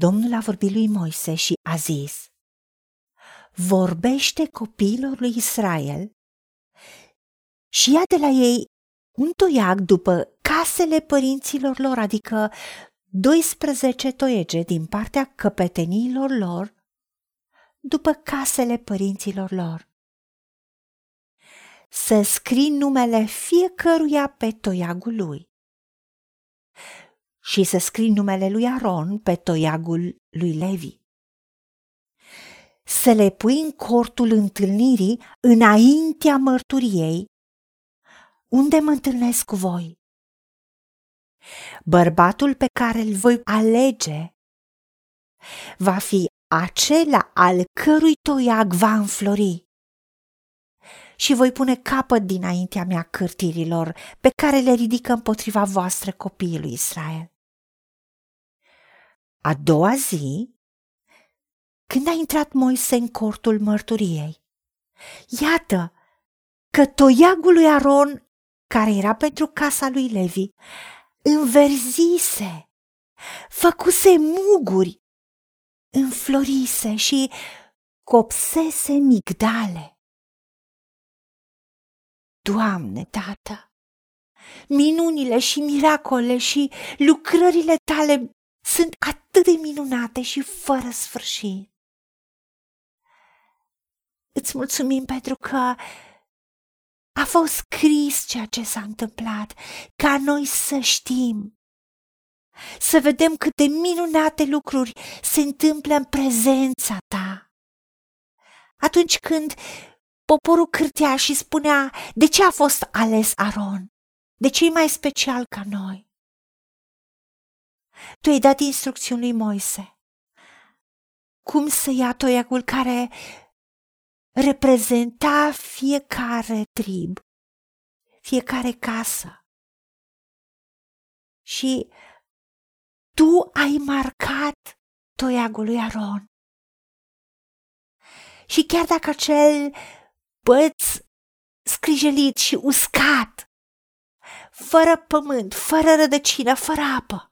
Domnul a vorbit lui Moise și a zis, Vorbește copiilor lui Israel și ia de la ei un toiag după casele părinților lor, adică 12 toiege din partea căpeteniilor lor, după casele părinților lor. Să scrii numele fiecăruia pe toiagul lui și să scrii numele lui Aron pe toiagul lui Levi. Să le pui în cortul întâlnirii înaintea mărturiei, unde mă întâlnesc cu voi. Bărbatul pe care îl voi alege va fi acela al cărui toiag va înflori. Și voi pune capăt dinaintea mea cârtirilor pe care le ridică împotriva voastră copiii lui Israel. A doua zi, când a intrat Moise în cortul mărturiei, iată că toiagul lui Aron, care era pentru casa lui Levi, înverzise, făcuse muguri, înflorise și copsese migdale. Doamne, Tată, minunile și miracole și lucrările tale sunt atât de minunate și fără sfârșit. Îți mulțumim pentru că a fost scris ceea ce s-a întâmplat, ca noi să știm, să vedem cât de minunate lucruri se întâmplă în prezența ta. Atunci când poporul cârtea și spunea de ce a fost ales Aron, de ce e mai special ca noi. Tu ai dat instrucțiuni lui Moise. Cum să ia toiagul care reprezenta fiecare trib, fiecare casă. Și tu ai marcat toiagul lui Aron. Și chiar dacă acel băț scrijelit și uscat, fără pământ, fără rădăcină, fără apă,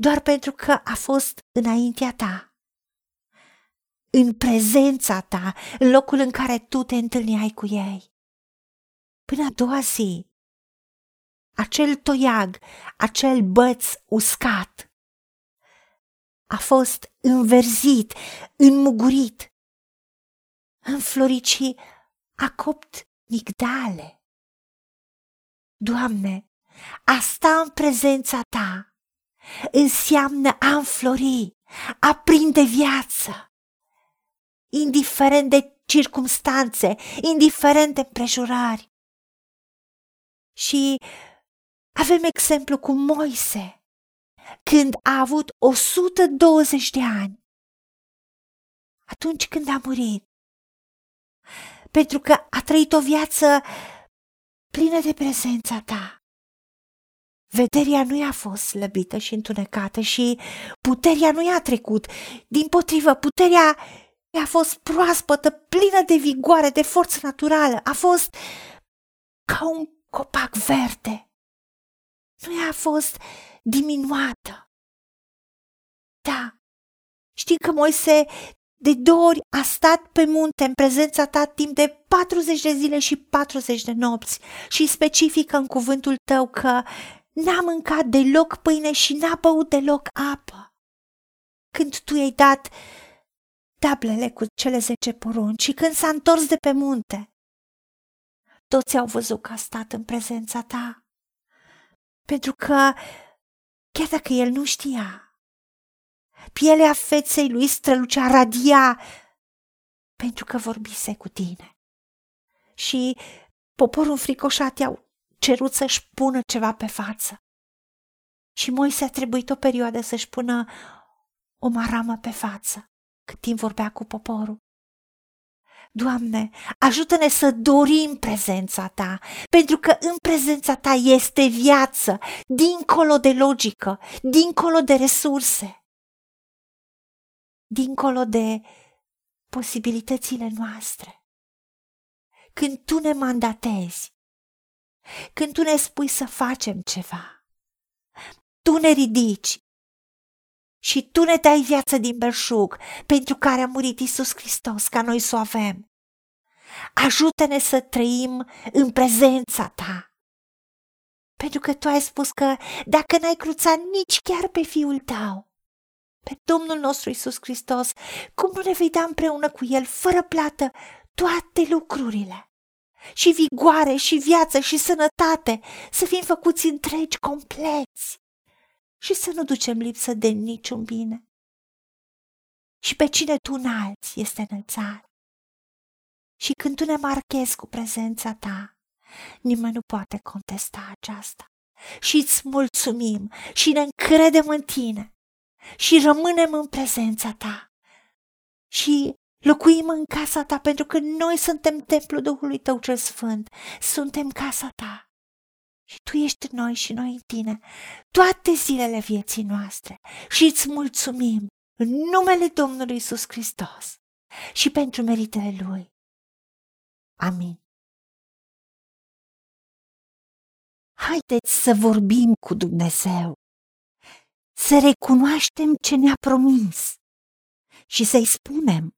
doar pentru că a fost înaintea ta, în prezența ta, în locul în care tu te întâlneai cu ei. Până a doua zi, acel toiag, acel băț uscat, a fost înverzit, înmugurit, înflorit și a copt migdale. Doamne, a sta în prezența ta înseamnă a înflori, a prinde viață indiferent de circumstanțe, indiferent de împrejurări. Și avem exemplu cu Moise, când a avut 120 de ani, atunci când a murit, pentru că a trăit o viață plină de prezența ta. Vederea nu i-a fost slăbită și întunecată și puterea nu i-a trecut. Din potrivă, puterea a fost proaspătă, plină de vigoare, de forță naturală. A fost ca un copac verde. Nu i-a fost diminuată. Da, știi că Moise de două ori a stat pe munte în prezența ta timp de 40 de zile și 40 de nopți și specifică în cuvântul tău că n-a mâncat deloc pâine și n-a băut deloc apă. Când tu i-ai dat tablele cu cele zece porunci și când s-a întors de pe munte. Toți au văzut că a stat în prezența ta, pentru că, chiar dacă el nu știa, pielea feței lui strălucea, radia, pentru că vorbise cu tine. Și poporul fricoșat i-au cerut să-și pună ceva pe față. Și Moise a trebuit o perioadă să-și pună o maramă pe față cât timp vorbea cu poporul. Doamne, ajută-ne să dorim prezența Ta, pentru că în prezența Ta este viață, dincolo de logică, dincolo de resurse, dincolo de posibilitățile noastre. Când Tu ne mandatezi, când Tu ne spui să facem ceva, Tu ne ridici și tu ne dai viață din belșug, pentru care a murit Isus Hristos, ca noi să o avem. Ajută-ne să trăim în prezența ta. Pentru că tu ai spus că dacă n-ai cruțat nici chiar pe fiul tău, pe Domnul nostru Isus Hristos, cum nu ne vei da împreună cu El, fără plată, toate lucrurile? Și vigoare, și viață, și sănătate, să fim făcuți întregi, compleți și să nu ducem lipsă de niciun bine. Și pe cine tu înalți este înălțat. Și când tu ne marchezi cu prezența ta, nimeni nu poate contesta aceasta. Și îți mulțumim și ne încredem în tine și rămânem în prezența ta. Și locuim în casa ta pentru că noi suntem templul Duhului tău cel sfânt, suntem casa ta. Și Tu ești în noi și noi în Tine. Toate zilele vieții noastre. Și îți mulțumim în numele Domnului Isus Hristos și pentru meritele Lui. Amin. Haideți să vorbim cu Dumnezeu, să recunoaștem ce ne-a promis și să-i spunem,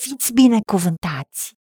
Fiți binecuvântați!